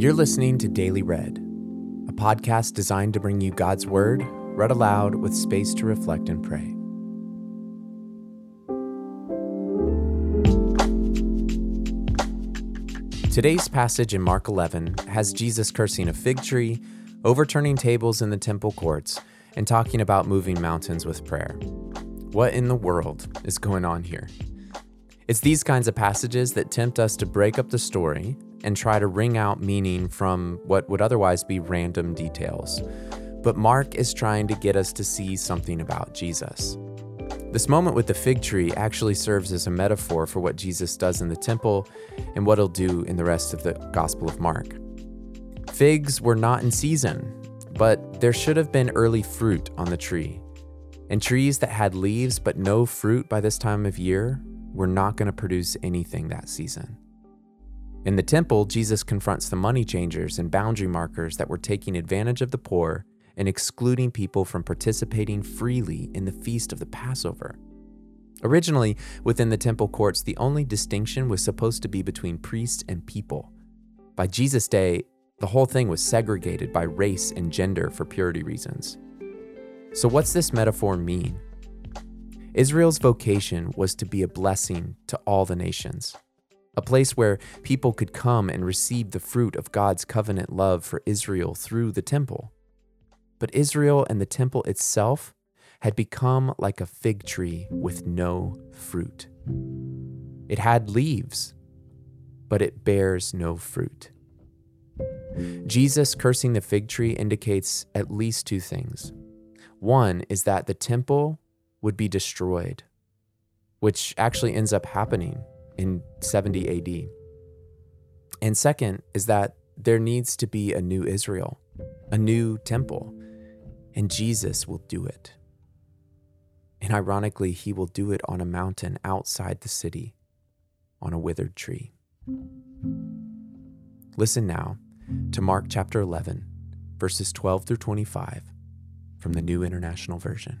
You're listening to Daily Read, a podcast designed to bring you God's Word read aloud with space to reflect and pray. Today's passage in Mark 11 has Jesus cursing a fig tree, overturning tables in the temple courts, and talking about moving mountains with prayer. What in the world is going on here? It's these kinds of passages that tempt us to break up the story and try to wring out meaning from what would otherwise be random details. But Mark is trying to get us to see something about Jesus. This moment with the fig tree actually serves as a metaphor for what Jesus does in the temple and what he'll do in the rest of the Gospel of Mark. Figs were not in season, but there should have been early fruit on the tree. And trees that had leaves but no fruit by this time of year were not going to produce anything that season. In the temple, Jesus confronts the money changers and boundary markers that were taking advantage of the poor and excluding people from participating freely in the feast of the Passover. Originally, within the temple courts, the only distinction was supposed to be between priests and people. By Jesus' day, the whole thing was segregated by race and gender for purity reasons. So, what's this metaphor mean? Israel's vocation was to be a blessing to all the nations a place where people could come and receive the fruit of God's covenant love for Israel through the temple. But Israel and the temple itself had become like a fig tree with no fruit. It had leaves, but it bears no fruit. Jesus cursing the fig tree indicates at least two things. One is that the temple would be destroyed, which actually ends up happening in 70 AD. And second is that there needs to be a new Israel, a new temple, and Jesus will do it. And ironically, he will do it on a mountain outside the city, on a withered tree. Listen now to Mark chapter 11, verses 12 through 25 from the New International Version.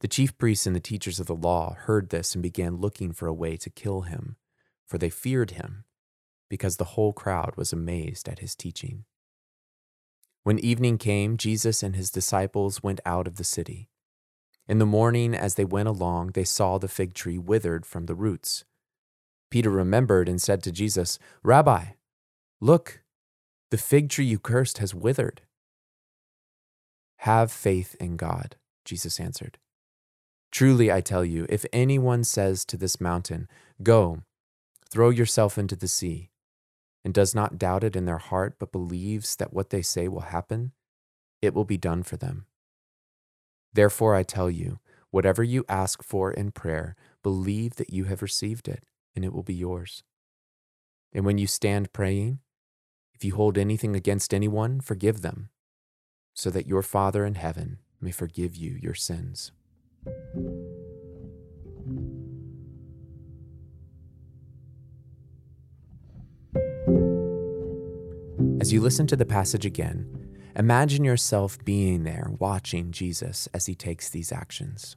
The chief priests and the teachers of the law heard this and began looking for a way to kill him, for they feared him, because the whole crowd was amazed at his teaching. When evening came, Jesus and his disciples went out of the city. In the morning, as they went along, they saw the fig tree withered from the roots. Peter remembered and said to Jesus, Rabbi, look, the fig tree you cursed has withered. Have faith in God, Jesus answered. Truly, I tell you, if anyone says to this mountain, Go, throw yourself into the sea, and does not doubt it in their heart, but believes that what they say will happen, it will be done for them. Therefore, I tell you, whatever you ask for in prayer, believe that you have received it, and it will be yours. And when you stand praying, if you hold anything against anyone, forgive them, so that your Father in heaven may forgive you your sins. As you listen to the passage again, imagine yourself being there watching Jesus as he takes these actions.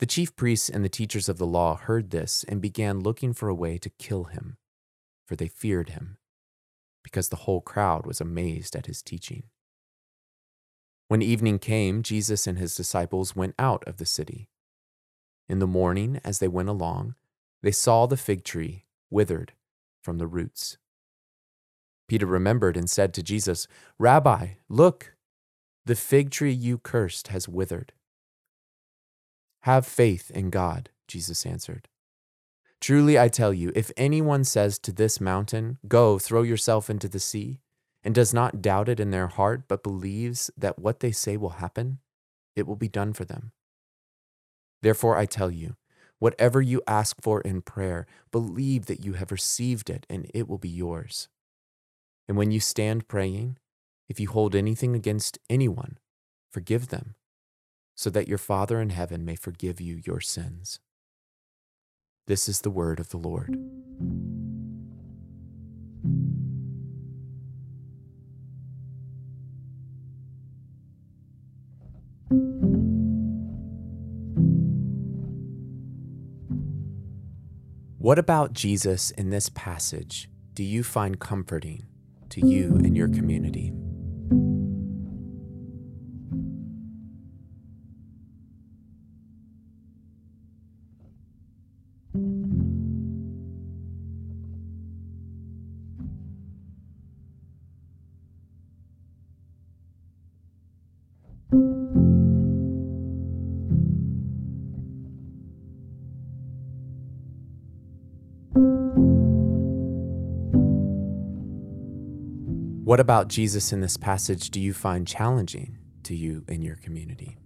The chief priests and the teachers of the law heard this and began looking for a way to kill him, for they feared him, because the whole crowd was amazed at his teaching. When evening came, Jesus and his disciples went out of the city. In the morning, as they went along, they saw the fig tree withered from the roots. Peter remembered and said to Jesus, Rabbi, look, the fig tree you cursed has withered. Have faith in God, Jesus answered. Truly I tell you, if anyone says to this mountain, Go, throw yourself into the sea, and does not doubt it in their heart, but believes that what they say will happen, it will be done for them. Therefore I tell you, whatever you ask for in prayer, believe that you have received it, and it will be yours. And when you stand praying, if you hold anything against anyone, forgive them so that your Father in heaven may forgive you your sins. This is the word of the Lord. What about Jesus in this passage do you find comforting to you and your community? What about Jesus in this passage do you find challenging to you in your community?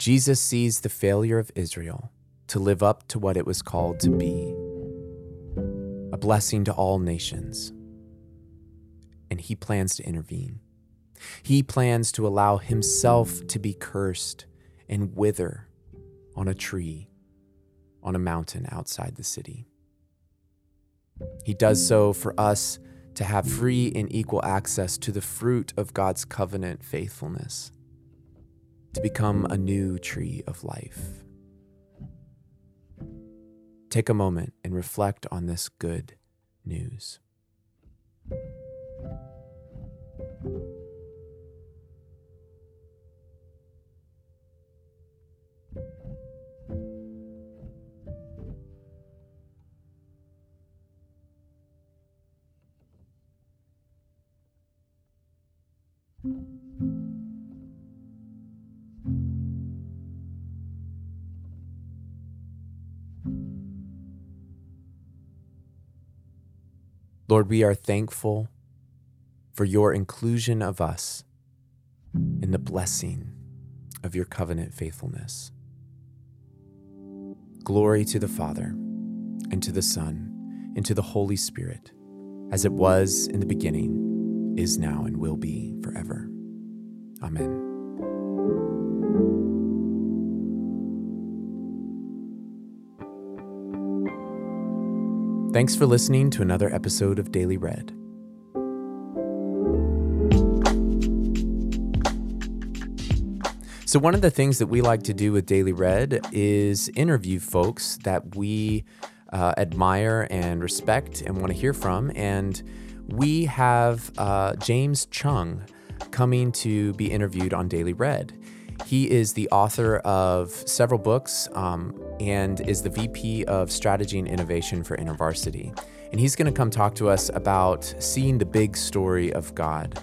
Jesus sees the failure of Israel to live up to what it was called to be a blessing to all nations. And he plans to intervene. He plans to allow himself to be cursed and wither on a tree on a mountain outside the city. He does so for us to have free and equal access to the fruit of God's covenant faithfulness to become a new tree of life. Take a moment and reflect on this good news. Lord, we are thankful for your inclusion of us in the blessing of your covenant faithfulness. Glory to the Father, and to the Son, and to the Holy Spirit, as it was in the beginning, is now, and will be forever. Amen. Thanks for listening to another episode of Daily Read. So, one of the things that we like to do with Daily Read is interview folks that we uh, admire and respect and want to hear from. And we have uh, James Choung coming to be interviewed on Daily Read. He is the author of several books um, and is the VP of Strategy and Innovation for InterVarsity. And he's going to come talk to us about seeing the big story of God.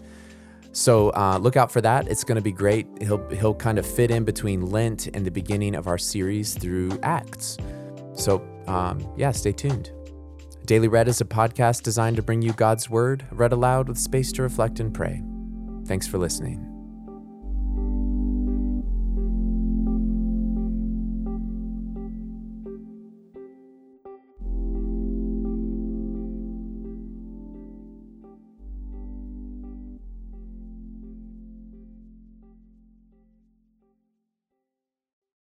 So uh, look out for that. It's going to be great. He'll he'll kind of fit in between Lent and the beginning of our series through Acts. So um, yeah, stay tuned. Daily Read is a podcast designed to bring you God's Word read aloud with space to reflect and pray. Thanks for listening.